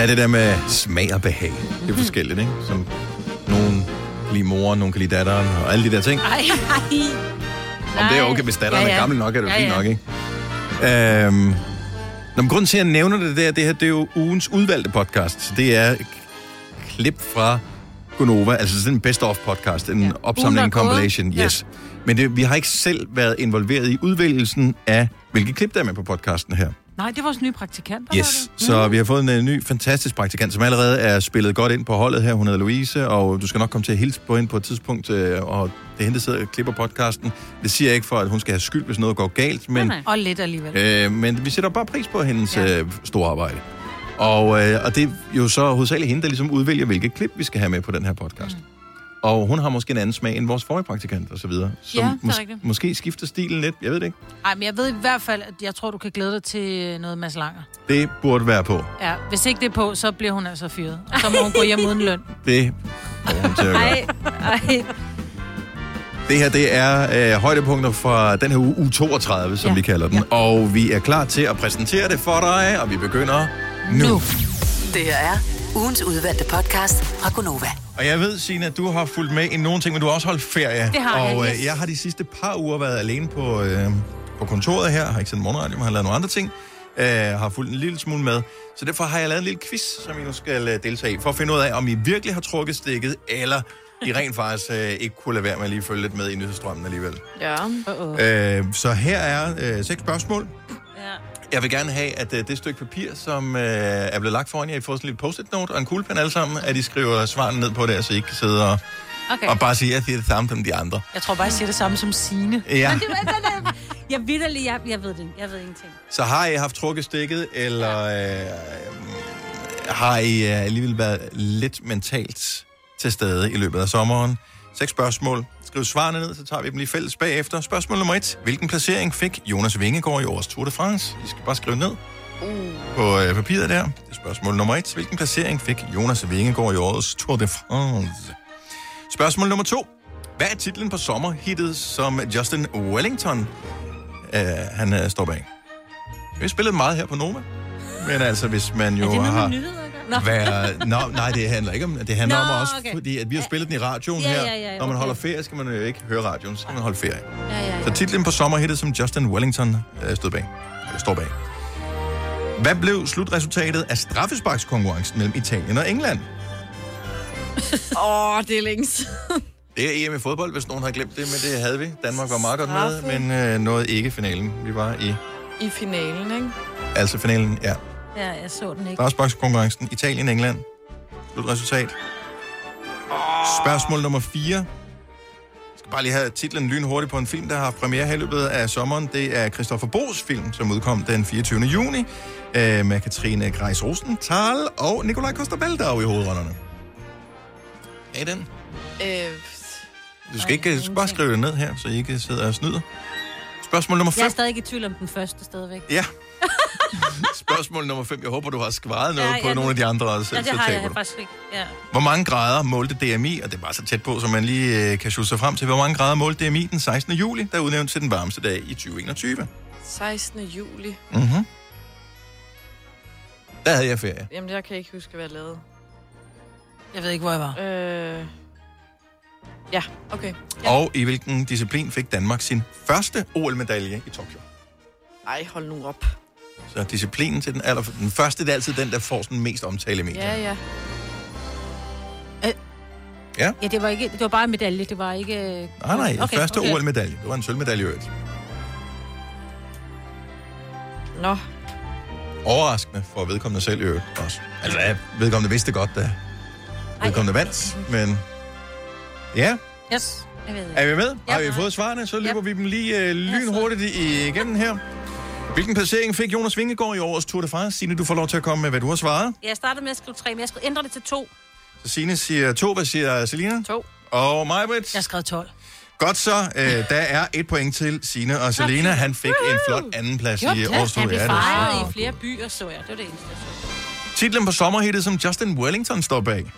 Der er det der med smag og behag. Mhm. Det er forskelligt, ikke? Som nogen kan lide moren, nogen kan lide datteren, og alle de der ting. Ej, ej. Om det er okay, hvis datteren Ja, ja, er gammel nok, er det jo Ja, fint ja. nok, ikke? Øhm, Nå, men grunden til, at jeg nævner det der, det her, det er jo ugens udvalgte podcast. Det er klip fra Gonova, altså sådan en best-of podcast, en ja. opsamling, en compilation, Ja. yes. Men det, vi har ikke selv været involveret i udvælgelsen af, hvilke klip der er med på podcasten her. Nej, det er vores nye praktikant, der Yes, så vi har fået en uh, ny, fantastisk praktikant, som allerede er spillet godt ind på holdet her. Hun hedder Louise, og du skal nok komme til at hilse på hende på et tidspunkt, uh, og det er hende, der sidder og klipper podcasten. Det siger jeg ikke for, at hun skal have skyld, hvis noget går galt, men, Nej, nej. Og lidt alligevel. øh, men vi sætter bare pris på hendes ja. uh, store arbejde. Og, øh, og det er jo så hovedsageligt hende, der ligesom udvælger, hvilke klip vi skal have med på den her podcast. Mm. Og hun har måske en anden smag end vores forrige praktikant og så videre. Som Ja, det er måske skifter stilen lidt, jeg ved det ikke. Ej, men jeg ved i hvert fald, at jeg tror, du kan glæde dig til noget Mads Langer. Det burde være på. Ja, hvis ikke det er på, så bliver hun altså fyret. Og så må hun gå hjem uden løn. Det får hun til at gøre. Ej, ej. Det her, det er øh, højdepunkter fra den her uge, uge 32, som ja. Ja. vi kalder den. Ja. Og vi er klar til at præsentere det for dig, og vi begynder nu. nu. Det her er ugens udvalgte podcast fra Gonova. Og jeg ved, Signe, at du har fulgt med i nogle ting, men du har også holdt ferie. Det har jeg, Og øh, yes. jeg har de sidste par uger været alene på, øh, på kontoret her. Har ikke sendt morgenradio, men har lavet nogle andre ting. Øh, har fulgt en lille smule med. Så derfor har jeg lavet en lille quiz, som I nu skal øh, deltage i, for at finde ud af, om I virkelig har trukket stikket, eller I rent faktisk øh, ikke kunne lade være med at lige følge lidt med i nyhedsstrømmen alligevel. Ja. Uh-oh. Øh, så her er øh, seks spørgsmål. Jeg vil gerne have, at øh, det stykke papir, som øh, er blevet lagt foran jer, I får sådan en lille post-it-note og en kuglepen alle sammen, at I skriver svarene ned på det, så I ikke kan sidde og, Okay. og bare sige, at det er det samme som de andre. Jeg tror bare, jeg siger det samme som Signe. Ja. Men det var. Jeg det, jeg, jeg ved det. Jeg ved ingenting. Så har I haft trukket stikket, eller øh, har I øh, alligevel været lidt mentalt til stede i løbet af sommeren? Seks spørgsmål. Skriv svarene ned, så tager vi dem lige fælles bagefter. Spørgsmål nummer et. Hvilken placering fik Jonas Vingegaard i årets Tour de France? I skal bare skrive ned på øh, papiret der. Det er spørgsmål nummer et. Hvilken placering fik Jonas Vingegaard i årets Tour de France? Spørgsmål nummer to. Hvad er titlen på sommerhittet, som Justin Wellington øh, han øh, står bag? Vi har spillet meget her på Noma. Men altså, hvis man jo Er det har nyheder? Nå. været... Nå, nej, det handler ikke om... Det handler Nå, om også, okay. fordi at vi har spillet den i radioen Ja, her. ja, ja, Når man holder ferie, skal man jo ikke høre radioen, så skal man holde ferie. Ja, ja, ja. Så titlen på sommerhittet, som Justin Wellington øh, stod bag, eller står bag. Hvad blev slutresultatet af straffesparkskonkurrencen mellem Italien og England? Åh, oh, det er længe siden. Det er EM i fodbold, hvis nogen har glemt det, men det havde vi. Danmark var meget godt med, men øh, nåede ikke finalen. Vi var i I finalen, ikke? altså finalen, ja. Ja, jeg så den ikke. Straffesparkskonkurrencen Italien-England. Slutresultat. Spørgsmål nummer 4. Jeg skal bare lige have titlen lynhurtigt på en film, der har haft premiere her i løbet af sommeren. Det er Christoffer Bo's film, som udkom den 24. juni, øh, med Katrine Greis Rosenthal og Nikolaj Koster-Valdau i hovedrollerne. Er I den? Øh, Du skal, ikke, du skal bare skrive det ned her, så I ikke sidder og snyder. Spørgsmål nummer Jeg er 5. stadig i tvivl om den første stadigvæk. Ja. Spørgsmål nummer 5. Jeg håber, du har svaret noget Ja, på ja, nogle af de andre også. Ja, det så har jeg du. faktisk ikke. Ja. Hvor mange grader målte DMI, og det er bare så tæt på, som man lige øh, kan sjusse sig frem til, hvor mange grader målte DMI den 16. juli, der er udnævnt til den varmeste dag i 2021? 16. juli. Mm-hmm. Der havde jeg ferie. Jamen, jeg kan ikke huske, hvad jeg lavede. Jeg ved ikke, hvor jeg var. Øh... Ja, okay. Ja. Og i hvilken disciplin fik Danmark sin første OL-medalje i Tokyo? Ej, hold nu op. Så disciplinen til den aller... Den første, det er altid den, der får sådan mest omtale i medierne. Ja, ja. Ja. Ja, det var, ikke, det var bare en medalje, det var ikke... øh, Nej, nej, okay, første okay. OL-medalje. Det var en sølvmedalje i øvrigt. Nå, Overraskende for vedkommende selv øvrigt også. Altså, ja, vedkommende vidste godt, da vedkommende vandt, men... Ja, Yes, jeg ved. Er vi med? Ja, Har vi fået svarene? Så løber Yep. vi dem lige øh, lynhurtigt i- igennem her. Hvilken placering fik Jonas Vingegaard i årets Tour de France? Signe, du får lov til at komme med, hvad du har svaret. Jeg startede med at skrive tre, men jeg skulle ændre det til to. Så Signe siger to, hvad siger Selina? to. Og Majbrit? Jeg har skrevet 12. Godt så, øh, der er et point til Signe og Selina. Han fik en flot anden plads i Tour. Han blev fejret i flere byer, så jeg. Det var det eneste, jeg så. Titlen på sommerhittet, som Justin Wellington står bag.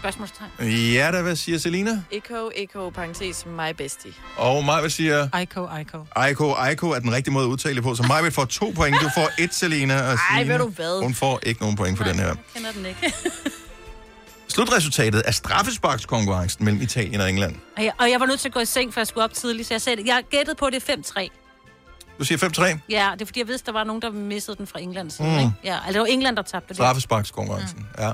Spørgsmålstegn. Ja, da, hvad siger Selina? Echo, echo, parentes, my bestie. Og mig vil sige, Aiko, Aiko. Aiko, Aiko er den rigtige måde at udtale det på. Så mig vil få to point. Du får et, Selina. Og Ej, ved du hvad? Hun får ikke nogen point for den her. Jeg kender den ikke. Slutresultatet af straffesparkskonkurrencen mellem Italien og England. Og jeg, og jeg var nødt til at gå i seng, for jeg skulle op tidligt, så jeg sagde. Jeg gættede på, det er 5-3. Du siger 5-3. Ja, det er fordi, jeg vidste, der var nogen, der missede den fra Englands side. Mm. Mm. Ikke? Ja, altså, det var England, der tabte det. Straffesparkskonkurrencen. Ja.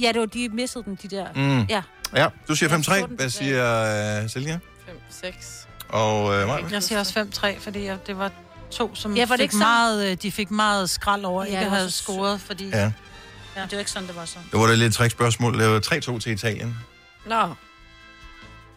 Ja, det var de missede den, de der. Mm. Ja. ja, du siger Jeg så 5-3. den Hvad siger uh, Selina? 5, 6. Og uh, mig? Jeg siger også 5-3, fordi jeg, det var to, som Ja, ja, var det fik ikke meget, øh, de fik meget skrald over, Ja, ja, ikke havde scoret, fordi... Ja. Ja. ja. Det var ikke sådan, det var så. Det var da lidt et trickspørgsmål. Det var 3-2 til Italien. Nå.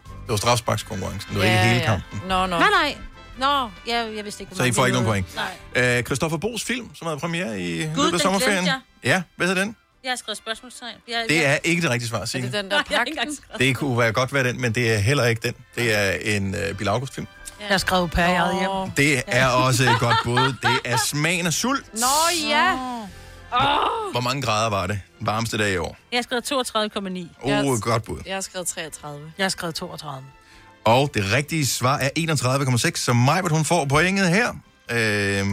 Det var straffesparkskonkurrencen. Det var ikke hele kampen. Nå, nå. Nej, nej. Nå, jeg, jeg vidste ikke, Så I får ikke nogen point. Nej. Uh, Christoffer Bo's film, som havde premiere i løbet af den sommerferien. Ja, hvad hedder den? Jeg har skrevet spørgsmålstegn. Jeg, Det jeg, er ikke det rigtige svar, Er Signe. det den Nej, der jeg har ikke skrevet. Det kunne være godt være den, men det er heller ikke den. Det er en uh, Bill August-film. Jeg har skrevet per i eget hjem. Det er også et godt bud. Det er Smagen af sult. Nå, ja. Hvor mange grader var det? Den varmeste dag i år. jeg har skrevet 32,9. Oh, Yes. et godt bud. Jeg har skrevet 33. Jeg har skrevet 32. Og det rigtige svar er 31,6, så Majbert, hun får pointet her. Øh...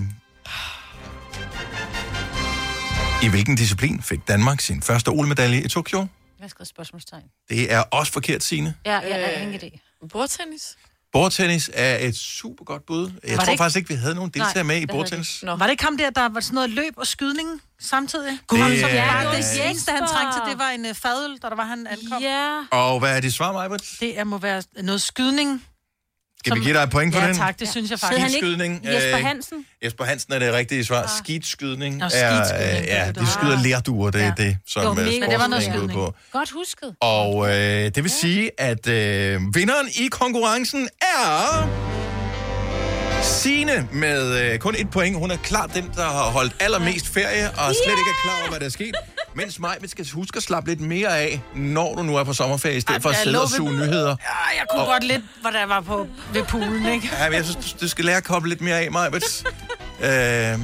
I hvilken disciplin fik Danmark sin første OL-medalje i Tokyo? Jeg har skrevet spørgsmålstegn. Det er også forkert, Signe. Ja, jeg har Øh. ingen idé. Bordtennis? Bordtennis er et super godt bud. Jeg det tror ikke- faktisk ikke, vi havde nogen deltagere Nej, med i det bordtennis. Nå. Var det ikke ham der, der var sådan noget løb og skydning samtidig? Det så er- bare, Ja, det, det det eneste, han trængte til, det var en uh, fadøl, da der var, han ankom. Ja. Og hvad er dit svar, Majbert? Det er, må være noget skydning. Skal vi give dig et point på Ja, den? tak, det synes jeg faktisk. han ikke Skidskydning, Jesper øh, Hansen? Jesper Hansen er det rigtige svar. Skidskydning Nå, er, skidskydning, øh, det ja, er det, de skyder har. lærduer, det er Ja. det, som Det var øh, mega- Men det var noget går ud skydning. på. Godt husket. Og øh, det vil sige, at øh, vinderen i konkurrencen er... Signe med øh, kun et point. Hun er klart den, der har holdt allermest ferie, og slet ikke er klar over, hvad der er sket. Mens mig, vi skal huske at slappe lidt mere af, når du nu er på sommerferie, i stedet for at sidde og ved- suge nyheder. Ja, jeg kunne Og- godt lidt, hvor der var på ved poolen, ikke? Ja, men jeg synes, du- du skal lære at koble lidt mere af, mig. øh, Ja.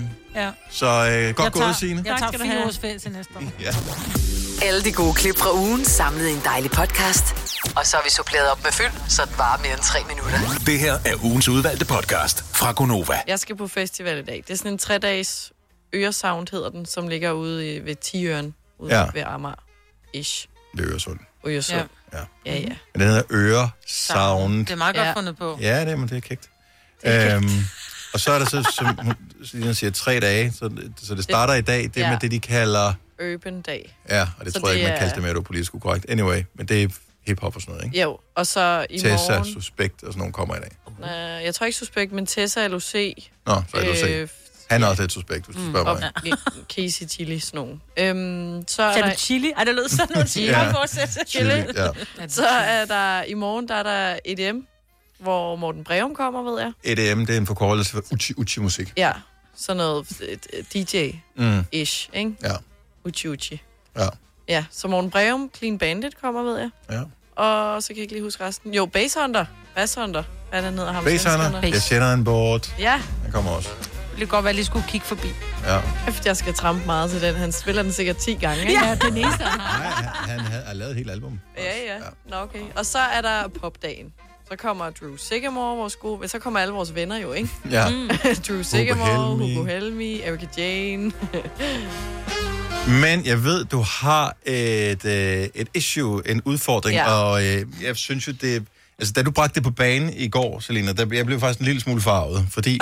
så øh, godt gået, Signe. Jeg tager fire års ferie til næste år. Ja. Alle de gode klip fra ugen samlet i en dejlig podcast. Og så har vi suppleret op med fyld, så det varer mere end tre minutter. Det her er ugens udvalgte podcast fra Gonova. Jeg skal på festival i dag. Det er sådan en tre-dages Øresound, hedder den, som ligger ude i, ved Tiøren, ude Ja. ja. ved Amager. Ish. Det er Øresund. Øresund. Ja. Ja, ja. Men det hedder Øresound. Det er meget godt Ja. fundet på. Ja, det er, men det er kægt. Øhm, og så er der så, som hun siger, tre dage, så, så det starter i dag, det er Ja. med det, de kalder... Urban Dag. Ja, og det Så tror jeg det ikke, man er- kalder det mere, det er politisk ukorrekt. Anyway, men det er hip-hop og sådan noget, ikke? Jo, og så i Tessa, morgen... Suspekt og sådan nogle kommer i dag. Øh, jeg tror ikke suspekt, men Tessa LOC. Nå, så det øh, Han er også lidt suspekt, hvis du spørger og mig. Casey Chili sådan nogle. Øhm, så er Sagde du der, chili? Ej, det lød sådan noget chili. Ja. Ja. Chili, ja. så er der i morgen, der er der EDM, hvor Morten Breum kommer, ved jeg. EDM, det er en forkortelse for Uchi Uchi musik. Ja, sådan noget DJ-ish, Mm, ikke? ja, Uchi Uchi. ja, Ja, så Morten Breum, Clean Bandit kommer, ved jeg. ja. Og så kan jeg ikke lige huske resten. Jo, Bass Hunter. Bass Hunter. Hvad er der hedder ham? Basehunter, jeg sender en board. Ja, Han kommer også. Det kunne godt være, at jeg lige skulle kigge forbi. Ja. efter jeg skal trampe meget til den. Han spiller den sikkert 10 gange, ikke? Ja, den eneste, han har. Nej, han, har lavet et helt album. Ja, ja. Nå, okay. Og så er der popdagen. Så kommer Drew Sigamore, vores gode... Så kommer alle vores venner jo, ikke? Ja. Drew Sigamore, Helmi. Hugo Helmi, Erika Jane. Men jeg ved, du har et, øh, et issue, en udfordring, ja. Og øh, jeg synes jo, det... Altså, da du bragte det på banen i går, Selina, der, jeg blev faktisk en lille smule farvet, fordi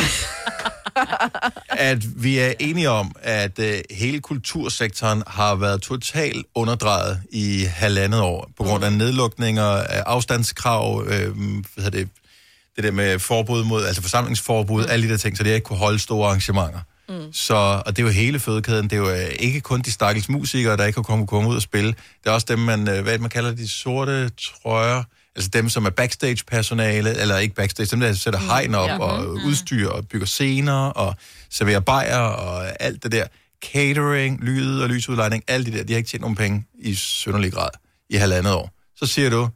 at vi er enige om, at øh, hele kultursektoren har været totalt underdrejet i halvandet år, på grund af nedlukninger, af afstandskrav, øh, hvad det, det der med forbud mod, altså forsamlingsforbud, mm. alle de der ting, så det ikke kunne holde store arrangementer. Mm. Så, og det er jo hele fødekæden. Det er jo øh, ikke kun de stakkels musikere, der ikke kan komme, komme ud og spille. Det er også dem, man, øh, hvad man kalder de sorte trøjer. Altså dem, som er backstage-personale, eller ikke backstage, dem, der sætter hegn op ja. og udstyr og bygger scener og serverer bajer og alt det der. Catering, lyd og lysudlejning, alt det der, de har ikke tjent nogen penge i sønderlig grad i halvandet år. Så siger du,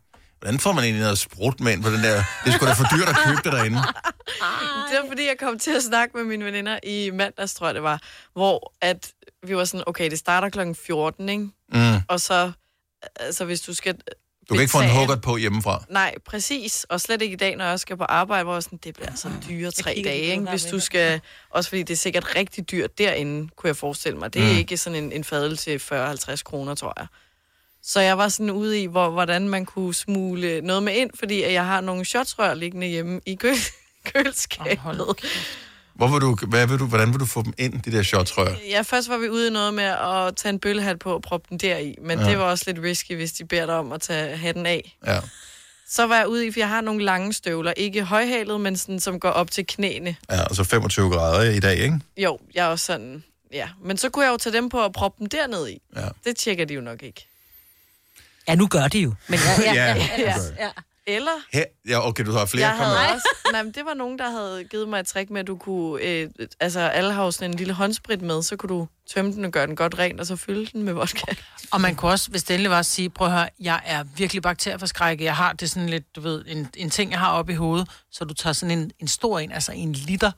hvordan får man egentlig noget sprut med ind på den der? Det er sgu da for dyrt at købe det derinde. Det var fordi, jeg kom til at snakke med mine veninder i mandags, tror jeg det var, hvor at vi var sådan, okay, det starter klokken 14, ikke? Mm. Og så altså hvis du skal... Du kan ikke få en huggert på hjemmefra. Nej, præcis. Og slet ikke i dag, når jeg også skal på arbejde, hvor jeg sådan, det bliver altså dyre tre dage, ikke? Hvis du skal... Også fordi det er sikkert rigtig dyrt derinde, kunne jeg forestille mig. Det er mm. ikke sådan en, en fadel til 40-50 kroner, tror jeg. Så jeg var sådan ude i, hvor, hvordan man kunne smule noget med ind, fordi at jeg har nogle shotsrør liggende hjemme i kø køleskabet. hold Hvor vil du, hvad vil du, hvordan vil du få dem ind, de der shotsrør? Ja, først var vi ude i noget med at tage en bøllehat på og proppe den deri, men Ja. det var også lidt risky, hvis de beder dig om at tage hatten af. Ja. Så var jeg ude i, for jeg har nogle lange støvler, ikke højhalet, men sådan, som går op til knæene. ja, og så 25 grader i dag, ikke? Jo, jeg er også sådan, ja. Men så kunne jeg jo tage dem på og proppe dem derned i. Ja. Det tjekker de jo nok ikke. Ja, nu gør de jo. Men ja, ja, Ja. ja, ja, ja. Eller, Her, ja, okay, du har flere. jeg havde også, nej, men det var nogen, der havde givet mig et trick med, at du kunne, øh, altså alle har jo sådan en lille håndsprit med, så kunne du tømme den og gøre den godt ren, og så fylde den med vodka. Og man kunne også, hvis det endelig var at sige, prøv at høre, jeg er virkelig bakterieforskrækket. Jeg har det sådan lidt, du ved, en, en ting, jeg har oppe i hovedet, så du tager sådan en, en stor en, altså en liter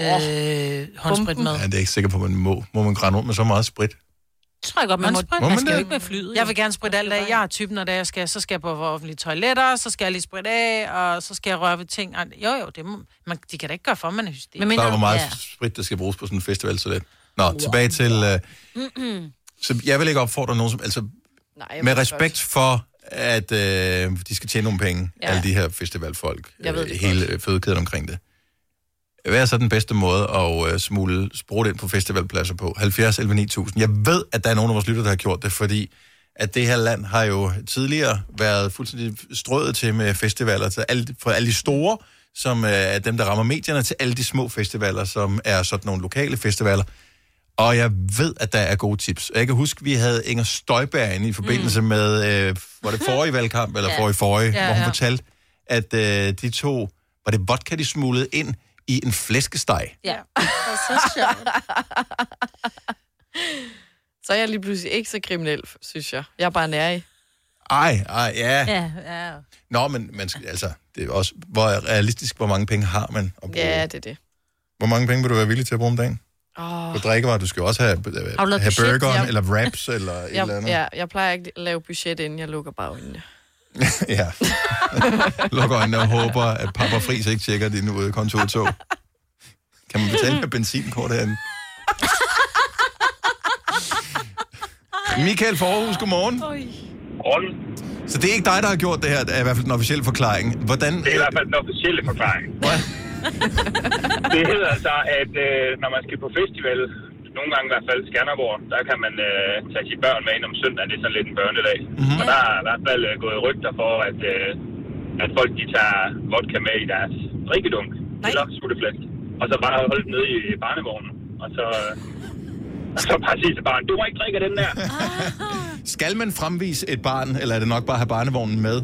øh, håndsprit med. Ja, det er ikke sikker på, at man må. Må man grænne rundt med så meget sprit? Det tror jeg godt, man må. Håndsprit? Må Man man skal jo det? ikke med flyet. Jeg vil gerne spritte alt af. Jeg er typen, når det er, jeg skal, så skal jeg på offentlige toiletter, så skal jeg lige spritte af, og så skal jeg røre ved ting. Jo, jo, det må, man, de kan da ikke gøre for, man er hysterisk. Men er der, hvor meget ja. sprit, der skal bruges på sådan en festival, så lidt. Nå, tilbage til... Uh, så jeg vil ikke opfordre nogen som... Altså, Nej, med respekt for, at øh, de skal tjene nogle penge, ja. Alle de her festivalfolk, Jeg ved øh, det hele øh, fødekæden omkring det. Hvad er så den bedste måde at øh, smule sprut ind på festivalpladser på? 70 11 9000. Jeg ved, at der er nogen af vores lytter, der har gjort det, fordi at det her land har jo tidligere været fuldstændig strøget til med festivaler, til alle, fra alle de store, som øh, er dem, der rammer medierne, til alle de små festivaler, som er sådan nogle lokale festivaler. Og jeg ved, at der er gode tips. Jeg kan huske, vi havde Inger Støjberg inde i forbindelse mm. med, øh, var det forrige valgkamp, eller Ja. forrige forrige, Ja, hvor hun ja. fortalte, at øh, de to, var det vodka, de smuglede ind i en flæskesteg. Ja. Det er så sjovt. Så er jeg lige pludselig ikke så kriminel, synes jeg. Jeg er bare nær i. Ej, ej, ja. Ja, ja. Nå, men man skal, altså, det er også, hvor realistisk, hvor mange penge har man at bruge? Ja, det er det. Hvor mange penge vil du være villig til at bruge om dagen? Oh, På drikkevarer, du skal også have, have budget? burgeren, Ja. eller wraps, eller et eller jeg, andet. ja, jeg plejer ikke at lave budget, inden jeg lukker bare øjnene. ja. Lukker øjnene og håber, at Papa Friis ikke tjekker din ude kontortog. Kan man betale med benzinkort herinde? Michael Forhus, godmorgen. Morgen. Så det er ikke dig, der har gjort det her, det er i hvert fald den officielle forklaring. Hvordan... Det er i hvert fald den officielle forklaring. Hvad? Det hedder altså, at øh, når man skal på festival, nogle gange i hvert fald Skanderborg, der kan man øh, tage sine børn med ind om søndagen. Det er sådan lidt en børnedag. Mhm. Mm-hmm. Og der er i hvert fald øh, gået rygter for, at, øh, at folk de tager vodka med i deres drikkedunk. Eller sutteflaske. Og så bare holde den nede i barnevognen. Og så, øh, og så bare sige til barnet, du må ikke drikke den der. Skal man fremvise et barn, eller er det nok bare at have barnevognen med?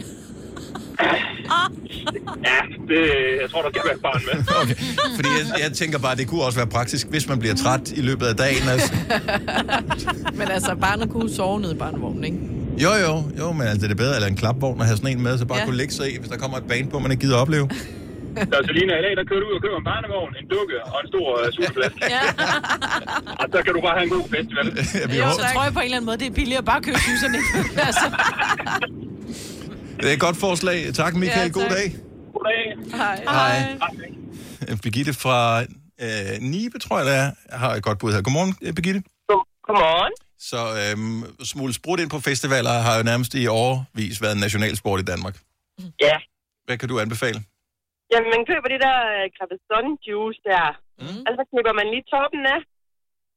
Ja, det, jeg tror, der skal være et barn med. Okay. Fordi jeg, jeg tænker bare, det kunne også være praktisk, hvis man bliver træt i løbet af dagen. Altså. Men altså, barnet kunne sove nede i barnevognen, ikke? Jo, jo, jo, men altså, det er bedre, eller en klapvogn at have sådan en med, så bare ja. Ja. kunne lægge sig i, hvis der kommer et band på, man ikke gider at opleve. Så Selina, i dag, der kører du ud og køber en barnevogn, en dukke og en stor uh, sutteflaske. Ja. Og så kan du bare have en god festival. vi Jo, Så tror jeg på en eller anden måde, det er billigere at bare købe huserne. altså, det er et godt forslag. Tak, Michael. Ja, God tak. dag. Goddag. Hej. Hej. Hej. Birgitte fra øh, Nibe, tror jeg, det er, har et godt bud her. Godmorgen, øh, Birgitte. Godmorgen. Så øhm, smule sprut ind på festivaler har jo nærmest i årvis været en nationalsport i Danmark. Ja. Hvad kan du anbefale? Jamen, man køber det der Capri juice der. Mm. Og så klipper man lige toppen af,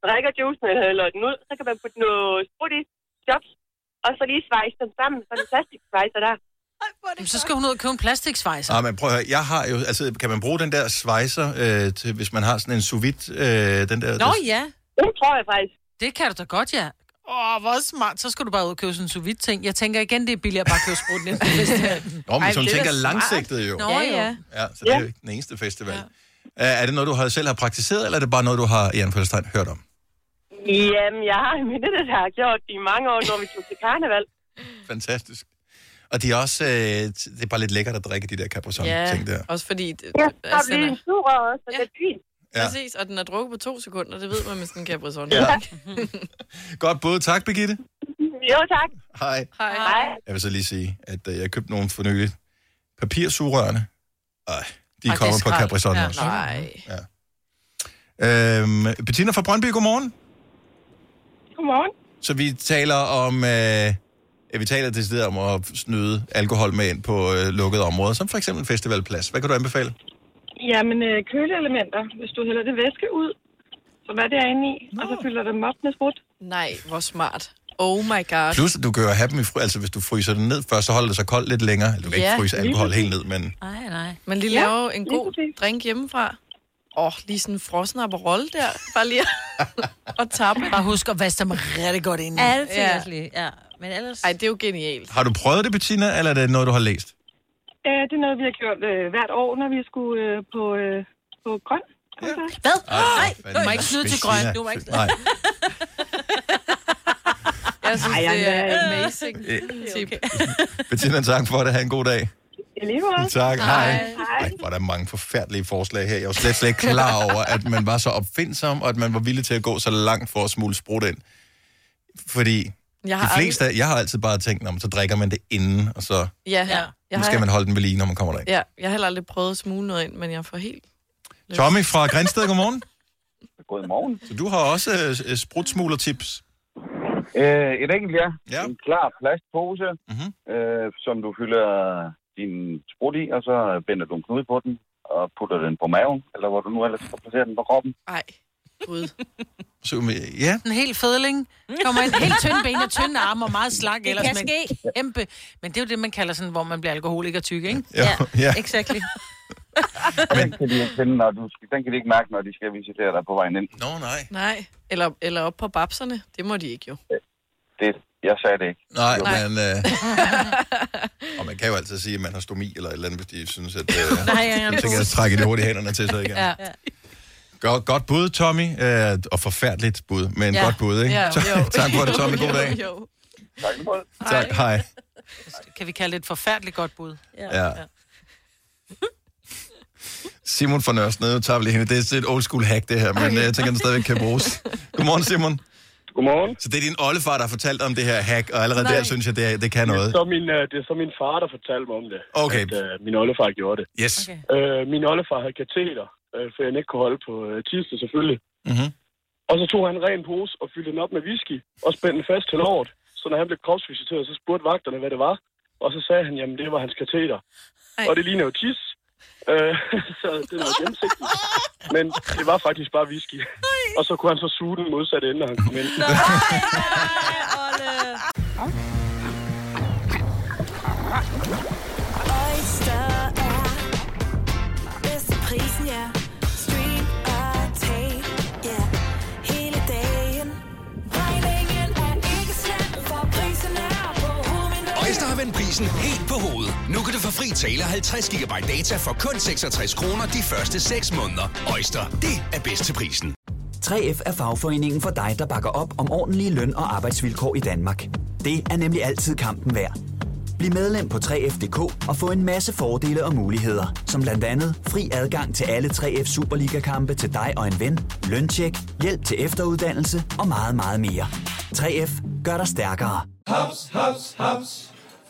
drikker juicen eller hælder den ud. Så kan man putte noget sprut i, chops, og så lige svejse den sammen. Så er det plastiksvejser der. Så skal hun ud og købe en plastiksvejser. Ah, men prøv at høre, jeg har jo, altså, kan man bruge den der svejser, øh, til, hvis man har sådan en sous vide, øh, den der... Nå der, ja. Det tror jeg faktisk. Det kan du da godt, ja. Åh, hvor smart. Så skal du bare ud og købe sådan en sous vide ting. Jeg tænker igen, det er billigere at bare købe spruten ind på festivalen. Nå, men Ej, hun det er tænker langsigtet jo. Nå, Ja, ja. Ja, så det er jo ikke den eneste festival. Ja. Er det noget, du har, selv har praktiseret, eller er det bare noget, du har, i anførselstegn, hørt om? Jamen, jeg har en veninde, der har gjort det i mange år, når vi tog til karneval. Fantastisk. Og de er også, øh, det er bare lidt lækkert at drikke de der Capri-Sun-ting Ja, der. også fordi... Det, Ja, altså, så bliver den en er, sur også, og Ja. det er fint. Ja. præcis, og den er drukket på to sekunder, det ved man med sådan en Capri Sun. Ja. Godt både. Tak, Birgitte. Jo, tak. Hej. Hej. Hej. Jeg vil så lige sige, at øh, jeg købte nogle for nylig. Papirsugerørene. Ej, de er på skrald. Capri Ja, også. Nej. Øhm, Bettina fra Brøndby, godmorgen. Godmorgen. Så vi taler om... Øh, ja, vi taler til stedet om at snyde alkohol med ind på øh, lukkede områder, som for eksempel festivalplads. Hvad kan du anbefale? Jamen, øh, køleelementer. Hvis du hælder det væske ud, så hvad det er inde i, og så fylder dem op med sprut. Nej, hvor smart. Oh my god. Plus, at du kan jo have dem i fry, altså hvis du fryser den ned først, så holder det sig koldt lidt længere. Eller du kan Ja, ikke fryse alkohol helt ned, men... Nej, nej. Man lige Ja, laver en god drink hjemmefra. Åh, oh, lige sådan en frossen Aperol der. Bare lige at tappe. Bare husk at vaske dem rigtig godt ind. Ja, det ja. lige. Ja. Men ellers... Ej, det er jo genialt. Har du prøvet det, Bettina, eller er det noget, du har læst? Øh, det er noget, vi har gjort øh, hvert år, når vi skulle øh, på, øh, på grøn. koncert. Hvad? Nej, du må ikke snyde til grøn. Du må ikke- Nej. Jeg synes, Ej, det er amazing tip. Bettina, tak for det. Ha' en god dag. Tak. Hej. Hej. Ej, er der mange forfærdelige forslag her. Jeg var slet, slet ikke klar over, at man var så opfindsom, og at man var villig til at gå så langt for at smule sprut ind. Fordi Jeg de har fleste, jeg har altid bare tænkt, om så drikker man det inden, og så Aldrig... Ja, Ja. jeg nu har, skal man holde den ved lige, når man kommer derind. ja, jeg har heller aldrig prøvet at smule noget ind, men jeg får helt... lyst. Tommy fra Grænsted, godmorgen. Godmorgen. Så du har også øh, sprutsmuglertips. Øh, et enkelt, ja. Ja. En klar plastpose, Mhm. øh, som du fylder din sprut i, og så binder du en knude på den, og putter den på maven, eller hvor du nu ellers skal placere den på kroppen. Ej, gud. Så, ja, En helt fedling. Kommer en helt tynd ben og tynde arme og meget slank. Det ellers kan med ske. Kæmpe. Men det er jo det, man kalder sådan, hvor man bliver alkoholiker tyk, ikke? ja, ja. Exactly. Den kan de ikke finde, når du skal, den kan de ikke mærke, når de skal visitere dig på vejen ind. Nå, nej. Nej, eller, eller op på babserne. Det må de ikke jo. Det, jeg sagde det ikke. Nej, Nej. men... Øh, og man kan jo altid sige, at man har stomi eller et eller andet, hvis de synes, at... Øh, Nej, jeg så tænker jeg, at trække de hurtigt hænderne til sig igen. Ja. Godt, godt bud, Tommy. Øh, og forfærdeligt bud, men Ja. godt bud, ikke? Ja, jo. tak for det, Tommy. God dag. Jo, jo. Tak. Tak, hej. Kan vi kalde det et forfærdeligt godt bud? Ja. Simon fra Nørresnede, nu tager vi lige hende. Det er et old school hack, det her, men øh, jeg tænker, den stadigvæk kan bruges. Godmorgen, Simon. Godmorgen. Så det er din oldefar, der har fortalt om det her hack, og allerede Nej. der synes jeg, det, er- det kan noget. Så min, øh, det er så min far, der fortalte mig om det. Okay. At øh, min oldefar gjorde det. Yes. Okay. Øh, min oldefar havde kateter, øh, for han ikke kunne holde på øh, tiste selvfølgelig. Mhm. Og så tog han en ren pose og fyldte den op med whisky og spændte den fast til låret. Så når han blev kropsvisiteret, så spurgte vagterne, hvad det var. Og så sagde han, jamen det var hans kateter. Ej. Og det ligner jo tis. Øh, så det var gennemsigtigt. Men det var faktisk bare whisky. Og så kunne han så suge den modsatte ende, når han kom ind. Oyster er bedst til prisen, ja. Vendt prisen helt på hovedet. Nu kan du få fri tale 50 GB data for kun 66 kroner de første 6 måneder. Øjster, det er bedst til prisen. 3F er fagforeningen for dig, der bakker op om ordentlige løn- og arbejdsvilkår i Danmark. Det er nemlig altid kampen værd. Bliv medlem på 3F.dk og få en masse fordele og muligheder, som blandt andet fri adgang til alle 3F Superliga-kampe til dig og en ven, løntjek, hjælp til efteruddannelse og meget, meget mere. 3F gør dig stærkere. Haps, haps, haps.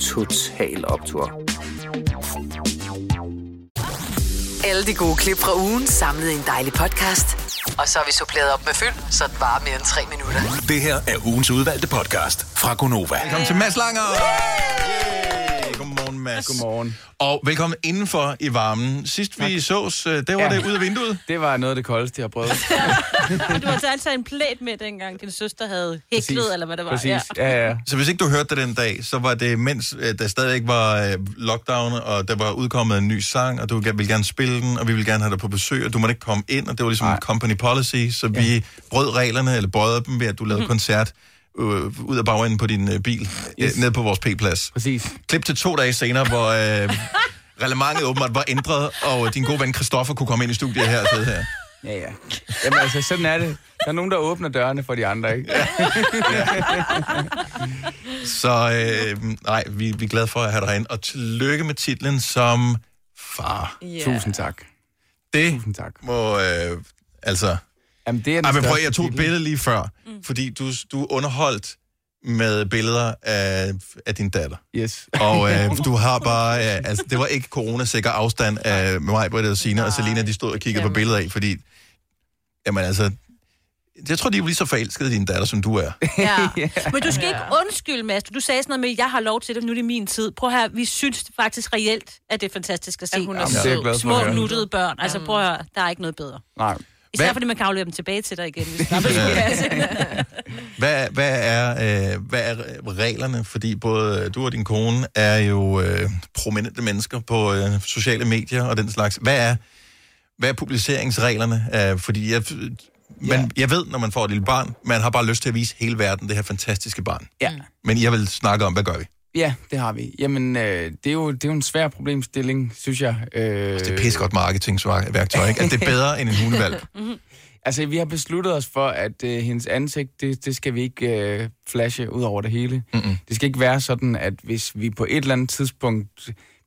Total Optor. Alle de gode klip fra ugen samlet i en dejlig podcast. Og så har vi suppleret op med fyld, så det varer mere end tre minutter. Det her er ugens udvalgte podcast fra Gonova. Velkommen til Mads Langer. Yay! Mads. Godmorgen. Og velkommen indenfor i varmen. Sidst vi sås, øh, det var ja. det ud af vinduet. Det var noget af det koldeste, jeg har prøvet. Du har altså en plæt med, dengang din søster havde hæklet, Præcis. eller hvad det var. Præcis. Ja. Ja, ja. Så hvis ikke du hørte det den dag, så var det mens øh, der stadigvæk var øh, lockdown, og der var udkommet en ny sang, og du ville gerne spille den, og vi ville gerne have dig på besøg, og du måtte ikke komme ind, og det var ligesom en company policy, så vi brød reglerne, eller brød dem ved, at du lavede koncert øh, ud af bagenden på din øh, bil, yes. ned på vores P-plads. Præcis. Klip til to dage senere, hvor øh, reglementet åbenbart var ændret, og din gode ven Christoffer kunne komme ind i studiet her og sidde her. Ja, ja. Jamen altså, sådan er det. Der er nogen, der åbner dørene for de andre, ikke? Så øh, nej, vi, vi er glade for at have dig herinde. Og tillykke med titlen som far. Yeah. Tusind tak. Det Tusind tak. må, øh, altså... Jamen, det er Ej, men prøv, jeg tog et billede lige før, mm. fordi du, du er underholdt med billeder af, af din datter. Yes. Og øh, du har bare, øh, altså det var ikke coronasikker afstand af mig, Britta og Signe og Selina, de stod og kiggede på billeder af, fordi, jamen altså, jeg tror, de er lige så forelskede i din datter, som du er. Ja. Men du skal ikke undskylde, Mads. Du sagde sådan noget med, jeg har lov til det, nu er det min tid. Prøv her, vi synes faktisk reelt, at det er fantastisk at se. hun er Jamen, det er at Små nuttede børn. Altså prøv at høre, der er ikke noget bedre. Nej. Især Hvad- fordi man kan aflevere dem tilbage til dig igen. Hvis det passe. Hvad, hvad, er, øh, hvad er reglerne? Fordi både du og din kone er jo øh, prominente mennesker på øh, sociale medier og den slags. Hvad er, hvad er publiceringsreglerne? Øh, fordi jeg, man, ja. jeg ved, når man får et lille barn, man har bare lyst til at vise hele verden det her fantastiske barn. Ja. Men jeg vil snakke om, hvad gør vi? Ja, det har vi. Jamen, øh, det, er jo, det er jo en svær problemstilling, synes jeg. Øh, Det er pis godt marketingsværktøj, ikke? Altså, det er bedre end en hundevalg. Altså, vi har besluttet os for, at øh, hendes ansigt, det, det skal vi ikke øh, flashe ud over det hele. Mm-mm. Det skal ikke være sådan, at hvis vi på et eller andet tidspunkt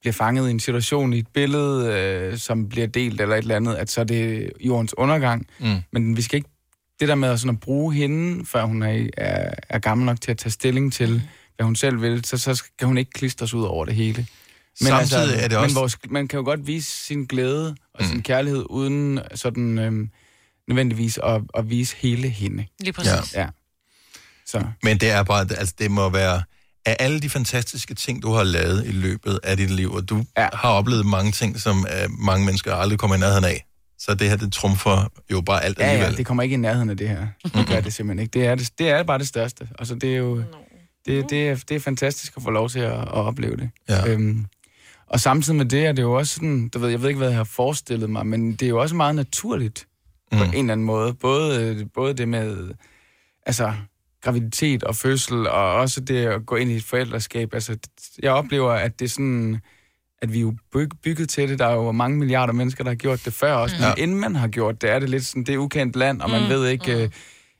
bliver fanget i en situation i et billede, øh, som bliver delt eller et eller andet, at så er det jordens undergang. Mm. Men vi skal ikke... Det der med at, sådan at bruge hende, før hun er, er, er gammel nok til at tage stilling til, hvad hun selv vil, så, så skal hun ikke klistres ud over det hele. Samtidig er det også- Men vores, man kan jo godt vise sin glæde og sin kærlighed, uden sådan øhm, nødvendigvis at, at vise hele hende. Lige præcis. Ja. Så. Men det er bare, altså det må være, af alle de fantastiske ting, du har lavet i løbet af dit liv, og du ja. har oplevet mange ting, som uh, mange mennesker aldrig kommer i nærheden af. Så det her, det trumfer jo bare alt Ja, alligevel. ja, det kommer ikke i nærheden af det her. Det gør det simpelthen ikke. Det er, det, det er bare det største. Altså, det er jo... Det, det, er, det er fantastisk at få lov til at, at opleve det. Ja. Øhm, og samtidig med det er det jo også sådan, du ved, jeg ved ikke, hvad jeg har forestillet mig, men det er jo også meget naturligt mm. på en eller anden måde. Både, både det med, altså, graviditet og fødsel, og også det at gå ind i et forældreskab. Altså, jeg oplever, at det er sådan, at vi er jo byg, bygget til det. Der er jo mange milliarder mennesker, der har gjort det før også. Mm. Men inden man har gjort det, er det lidt sådan, det er ukendt land, og man Mm, ved ikke, øh,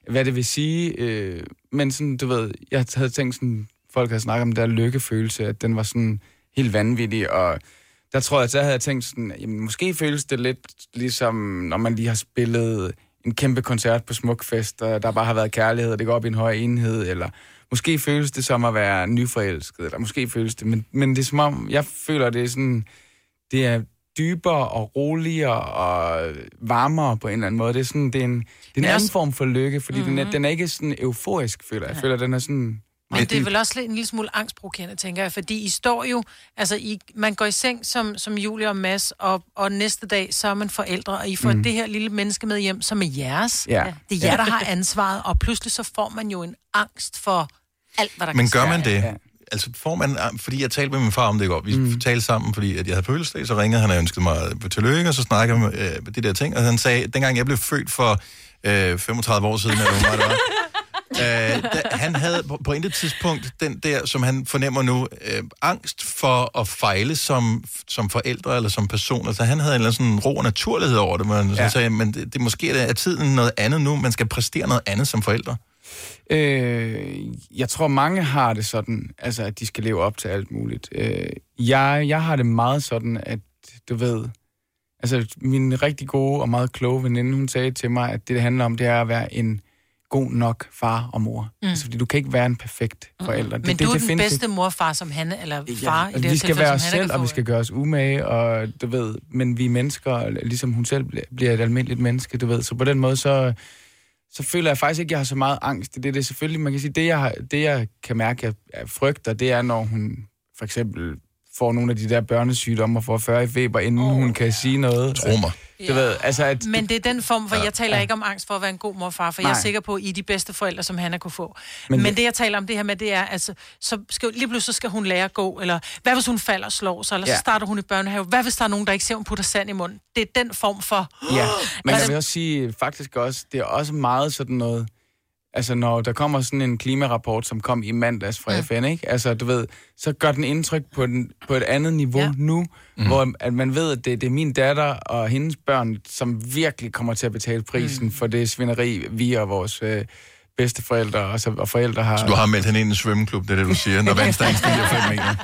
hvad det vil sige. Øh, men sådan, du ved, jeg havde tænkt sådan, folk havde snakket om den der lykkefølelse, at den var sådan helt vanvittig, og der tror jeg, så havde jeg tænkt sådan, jamen, måske føles det lidt ligesom, når man lige har spillet en kæmpe koncert på Smukfest, og der bare har været kærlighed, og det går op i en høj enhed, eller måske føles det som at være nyforelsket, eller måske føles det, men, men det er som om, jeg føler, det er sådan, det er dybere og roligere og varmere på en eller anden måde. Det er sådan, det er en, det er en anden også- form for lykke, fordi mm-hmm. den, er, Mhm. den er ikke sådan euforisk, føler jeg. Jeg føler, den er sådan... Men det er vel også lidt en lille smule angstprovokerende, tænker jeg, fordi I står jo, altså I, man går i seng som, som Julia og Mads, og, og næste dag, så er man forældre, og I får Mm. det her lille menneske med hjem, som er jeres. Ja. Det er jer, Ja. der har ansvaret, og pludselig så får man jo en angst for alt, hvad der Men kan gør man det? Altså får man, fordi jeg talte med min far om det i går, vi mm. talte sammen, fordi at jeg havde fødselsdag, så ringede han og ønskede mig tillykke, og så snakkede vi øh, de der ting, og han sagde, dengang jeg blev født for øh, 35 år siden, eller hvor meget det var, øh, da, han havde på, på intet tidspunkt den der, som han fornemmer nu, øh, angst for at fejle som, som forældre eller som person. Altså han havde en eller anden sådan ro og naturlighed over det, men. Ja. så sagde, men det, det måske er tiden noget andet nu, man skal præstere noget andet som forældre. Øh, jeg tror, mange har det sådan, altså, at de skal leve op til alt muligt. Øh, jeg, jeg har det meget sådan, at du ved... Altså, min rigtig gode og meget kloge veninde, hun sagde til mig, at det, det handler om, det er at være en god nok far og mor. Mm. Altså, fordi du kan ikke være en perfekt forælder. Men du er den bedste morfar, som han eller far, i det Ja, her vi skal være os selv, og vi skal gøre os umage, og du ved, men vi er mennesker, ligesom hun selv bliver et almindeligt menneske, du ved. Så på den måde, så, så føler jeg faktisk ikke, at jeg har så meget angst Det det. Det er selvfølgelig, man kan sige, det jeg, har, det jeg kan mærke, jeg frygter, det er, når hun for eksempel får nogle af de der børnesygdomme og får 40 i feber, inden oh, hun kan sige noget. Tro mig. Du ved, altså at... Men det er den form, for Ja. jeg taler Ja. ikke om angst for at være en god morfar, for jeg er Nej. sikker på, at I er de bedste forældre, som han kunne få. Men Men, det- jeg taler om det her med, det er, altså, så skal, lige pludselig så skal hun lære at gå, eller hvad hvis hun falder og slår sig, eller ja. Ja. så starter hun i børnehave. Hvad hvis der er nogen, der ikke ser, hun putter sand i munden? Det er den form for... Ja, men jeg Altså- vil også sige faktisk også, det er også meget sådan noget, Altså, når der kommer sådan en klimarapport, som kom i mandags fra Ja. FN, ikke? Altså, du ved, så gør den indtryk på, den, på et andet niveau ja. nu, mm. hvor at man ved, at det, det er min datter og hendes børn, som virkelig kommer til at betale prisen mm. for det svineri, vi og vores øh, bedsteforældre og, så, og forældre har... Så du har meldt hende ind i en svømmeklub, det er det, du siger, når vandstanden stiger 5 meter.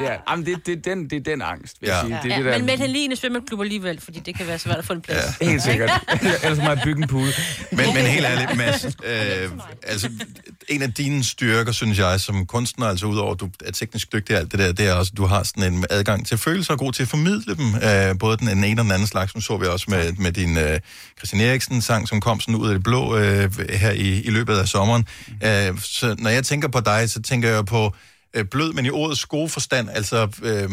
Ja, jamen, det, det, er den, det er den angst, vil Ja. jeg sige. Det Ja, det der... men med hende lige i en svømmeklub alligevel, fordi det kan være svært at få en plads. Ja. Helt sikkert. Ellers må jeg bygge en pool. Men, men helt ærligt, Mads, øh, altså, en af dine styrker, synes jeg, som kunstner, altså udover at du er teknisk dygtig og alt det der, det er også, at du har sådan en adgang til følelser og god til at formidle dem, øh, både den ene og den anden slags. Nu så vi også med, med din øh, Christian Eriksen-sang, som kom sådan ud af det blå øh, her i, i løbet af sommeren. Øh, så når jeg tænker på dig, så tænker jeg på øh, blød, men i ordets gode forstand. Altså, øh,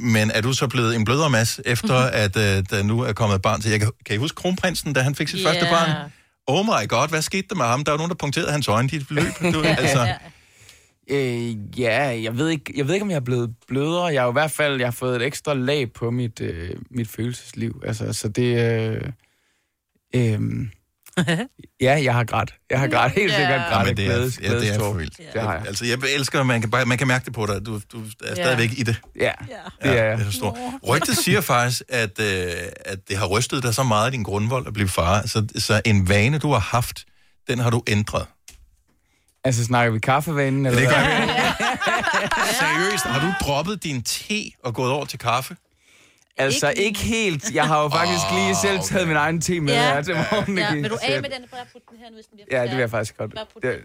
men er du så blevet en blødere Mads, efter at øh, der nu er kommet et barn til? Jeg kan, kan I huske kronprinsen, da han fik sit Ja. første barn? Oh my god, hvad skete der med ham? Der var nogen, der punkterede hans øjne, de løb. Du, altså, Øh, ja, jeg ved, ikke, jeg ved ikke, om jeg er blevet blødere. Jeg har jo i hvert fald jeg har fået et ekstra lag på mit, øh, mit følelsesliv. Altså, så det... Øh, øh, ja, jeg har grædt. Jeg har grædt helt sikkert Ja, grædt men af det er, glædes, ja, det er for vildt. Det har jeg. Altså, jeg elsker, at man kan, bare, man kan mærke det på dig. Du, du er stadigvæk i det. Ja, Ja, det er jeg. det er. Rygtet siger faktisk, at, øh, at det har rystet dig så meget i din grundvold at blive far. Så, så en vane, du har haft, den har du ændret. Altså, snakker vi kaffevanen? Eller Det gør vi. Seriøst, har du droppet din te og gået over til kaffe? Altså, ikke helt. Jeg har jo faktisk Åh, lige selv taget min egen te med Ja. her til morgen. Ja, ikke? vil du af med den? Bare putte den her nu, hvis den bliver Ja, det vil jeg faktisk godt. Bare putte Det,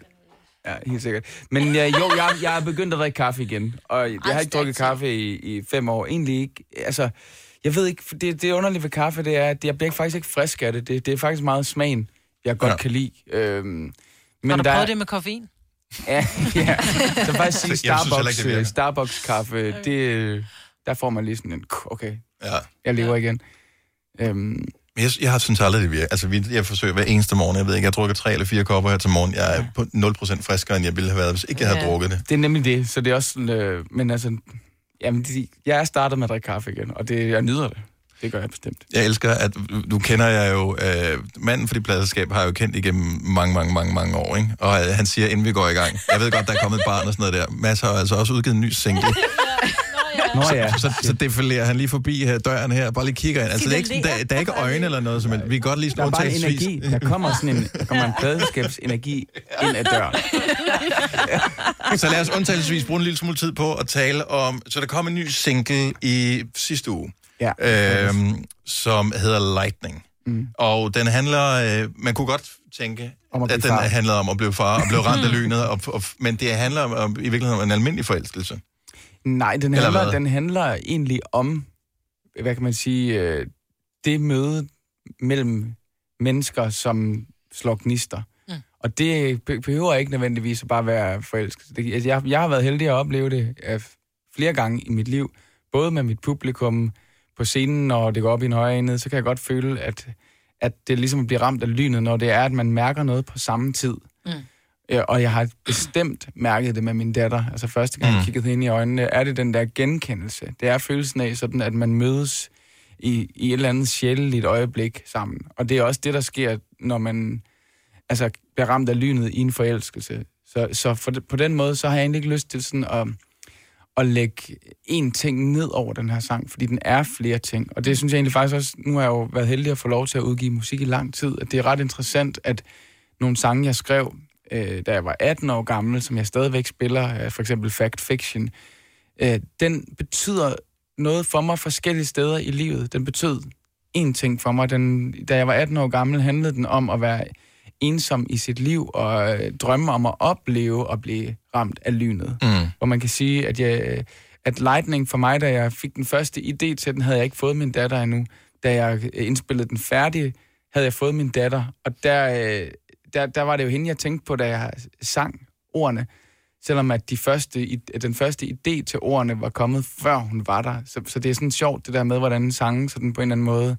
ja, helt sikkert. Men ja, jo, jeg, jeg er begyndt at drikke kaffe igen. Og jeg har ikke drukket kaffe i, i fem år. Egentlig ikke. Altså, jeg ved ikke, det, det underlige ved kaffe, det er, at jeg bliver faktisk ikke frisk af det. Det, det er faktisk meget smagen, jeg godt ja. kan lide. Øhm, men Har du der, prøvet det med koffein? Ja, ja. Så faktisk sige Starbucks, ikke, øh, Starbucks kaffe, det, der får man lige sådan en, okay, Ja. jeg lever igen. Øhm, Jeg, jeg har synes aldrig, det virker. Altså, vi- jeg forsøger hver eneste morgen. Jeg ved ikke, jeg drukker tre eller fire kopper her til morgen. Jeg er på 0% friskere, end jeg ville have været, hvis ikke jeg havde Ja. drukket det. Det er nemlig det, så det er også sådan, øh, men altså, jamen, det, jeg er startet med at drikke kaffe igen, og det, jeg nyder det. Det gør jeg bestemt. Jeg elsker, at du kender jeg jo, øh, manden for dit pladselskab har jeg jo kendt igennem mange, mange, mange, mange år, ikke? Og øh, han siger, inden vi går i gang, jeg ved godt, der er kommet et barn og sådan noget der. Mads har altså også udgivet en ny single. Nå ja. Så, så, defilerer han lige forbi her, døren her, bare lige kigger ind. Altså, det er ikke, sådan, der, der er ikke øjne eller noget, som helst. vi kan godt lige Der er sådan bare en energi. Der kommer sådan en, der kommer en pladeskabsenergi ind ad døren. Så lad os undtagelsesvis bruge en lille smule tid på at tale om... Så der kom en ny single i sidste uge, ja. øhm, som hedder Lightning. Mm. Og den handler... Øh, man kunne godt tænke, Om at den far. handler om at blive far og blive ramt af lynet. Og, og, men det handler om, om, i virkeligheden om en almindelig forelskelse. Nej, den handler, den handler egentlig om, hvad kan man sige, øh, det møde mellem mennesker, som slår gnister. Mm. Og det be- behøver ikke nødvendigvis at bare være forelsket. Det, altså, jeg, jeg har været heldig at opleve det øh, flere gange i mit liv, både med mit publikum på scenen, når det går op i en højere enhed, så kan jeg godt føle, at, at det ligesom bliver ramt af lynet, når det er, at man mærker noget på samme tid. Mm. Ja, og jeg har bestemt mærket det med min datter. Altså første gang, jeg Mm. kiggede hende i øjnene, er det den der genkendelse. Det er følelsen af sådan, at man mødes i, i et eller andet sjældent øjeblik sammen. Og det er også det, der sker, når man altså, bliver ramt af lynet i en forelskelse. Så, så for, på den måde, så har jeg egentlig ikke lyst til sådan at, at lægge én ting ned over den her sang, fordi den er flere ting. Og det synes jeg egentlig faktisk også, nu har jeg jo været heldig at få lov til at udgive musik i lang tid, at det er ret interessant, at nogle sange, jeg skrev, øh, da jeg var 18 år gammel, som jeg stadigvæk spiller, øh, for eksempel Fact Fiction, øh, den betyder noget for mig forskellige steder i livet. Den betød én ting for mig. Den, da jeg var 18 år gammel, handlede den om at være ensom i sit liv og øh, drømme om at opleve at blive ramt af lynet. Mm. Hvor man kan sige, at, jeg, at Lightning for mig, da jeg fik den første idé til den, havde jeg ikke fået min datter endnu. Da jeg øh, indspillede den færdig, havde jeg fået min datter. Og der, øh, der, der var det jo hende, jeg tænkte på, da jeg sang ordene. Selvom at de første, den første idé til ordene var kommet, før hun var der. Så, så det er sådan sjovt, det der med, hvordan sangen sådan på en eller anden måde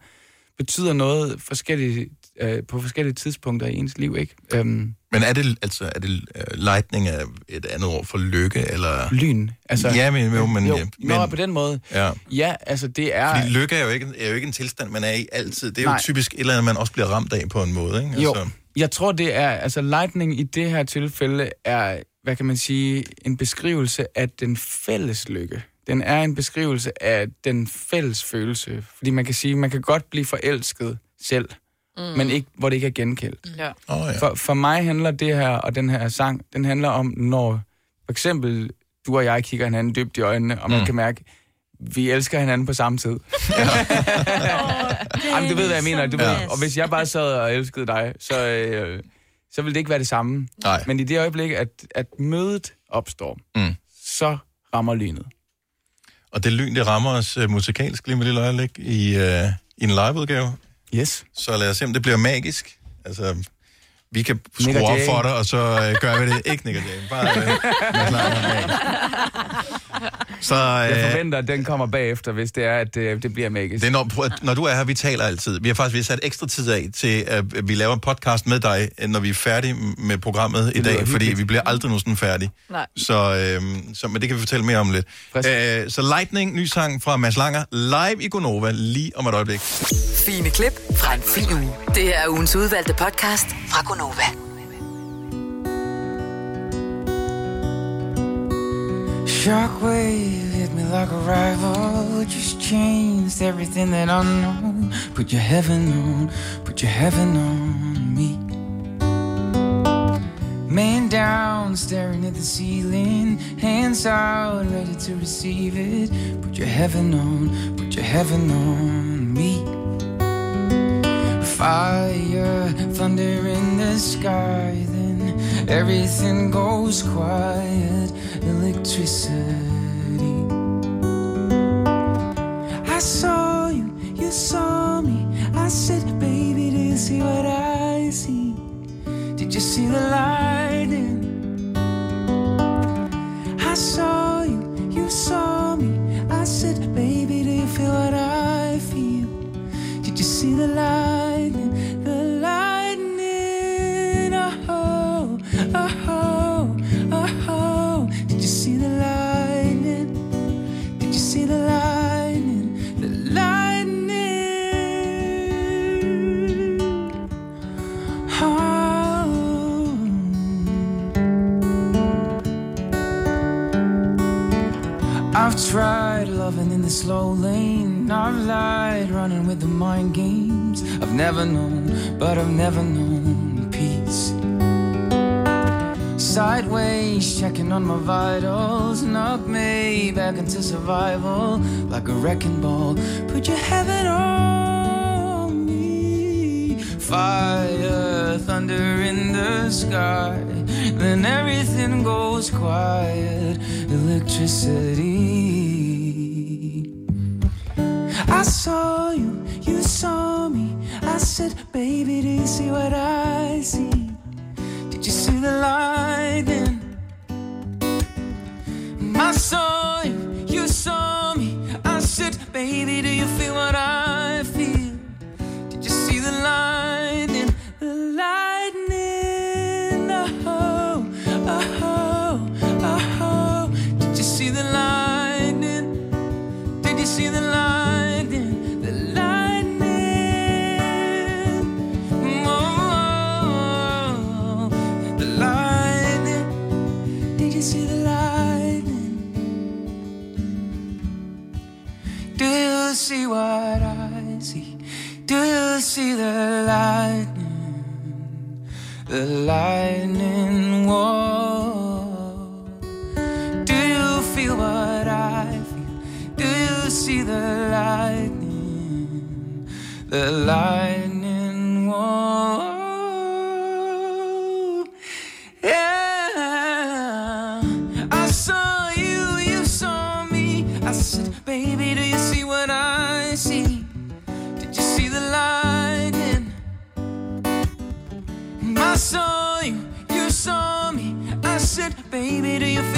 betyder noget forskellige, øh, på forskellige tidspunkter i ens liv, ikke? Øhm, Men er det, altså, er det uh, lightning er et andet ord for lykke, eller... Lyn, altså... Ja, men, jo, men, jo, ja, Nå, men på den måde. Ja. Ja, altså det er... Fordi lykke er jo, ikke, er jo ikke en tilstand, man er i altid. Det er jo Nej. typisk et eller andet, man også bliver ramt af på en måde, ikke? Jo, Altså, Jeg tror, det er, altså lightning i det her tilfælde er, hvad kan man sige, en beskrivelse af den fælles lykke. Den er en beskrivelse af den fælles følelse. Fordi man kan sige, man kan godt blive forelsket selv, Mm. mm. men ikke, hvor det ikke er gengældt. Ja. Oh, ja. For, for mig handler det her, og den her sang, den handler om, når for eksempel du og jeg kigger hinanden dybt i øjnene, og man Mm. mm. kan mærke, vi elsker hinanden på samme tid. Jamen, du ved, hvad jeg mener. Du ved, Ja. og hvis jeg bare sad og elskede dig, så, øh, så ville det ikke være det samme. Nej. Men i det øjeblik, at, at mødet opstår, Mm. så rammer lynet. Og det lyn, det rammer os uh, musikalsk lige med et lille øjeblik i, uh, i en liveudgave. Yes. Så lad os se, om det bliver magisk. Altså, vi kan Nick skrue og op for dig, og så uh, gør vi det. Ikke Nick Jay, bare Langer. Så, Jeg øh, forventer, at den kommer bagefter, hvis det er, at det, det bliver magisk. Det er når, når du er her, vi taler altid. Vi har faktisk vi har sat ekstra tid af til, at vi laver en podcast med dig, når vi er færdige med programmet i dag, fordi vi bliver aldrig nogensinde færdige. Nej. Så, øhm, så men det kan vi fortælle mere om lidt. Øh, så Lightning, ny sang fra Mads Langer, live i Gonova, lige om et øjeblik. Fine klip fra en fin uge. Det er ugens udvalgte podcast fra Gonova. Shockwave hit me like a rival. Just changed everything that I know. Put your heaven on, put your heaven on me. Man down, staring at the ceiling. Hands out, ready to receive it. Put your heaven on, put your heaven on me. Fire, thunder in the sky, then everything goes quiet. Electricity. I saw you, you saw me. I said, baby, do you see what I see? Did you see the lightning? Never known peace. Sideways, checking on my vitals. Knock me back into survival like a wrecking ball. Put your heaven on me. Fire, thunder in the sky. Then everything goes quiet. Electricity. I saw you, you saw me. I said, baby, do you see what I see? Did you see the lightning? I saw you, you saw me. I said, baby, do you see what I see? Do you see the lightning? The lightning wall. Do you feel what I feel? Do you see the lightning? The lightning baby, do you feel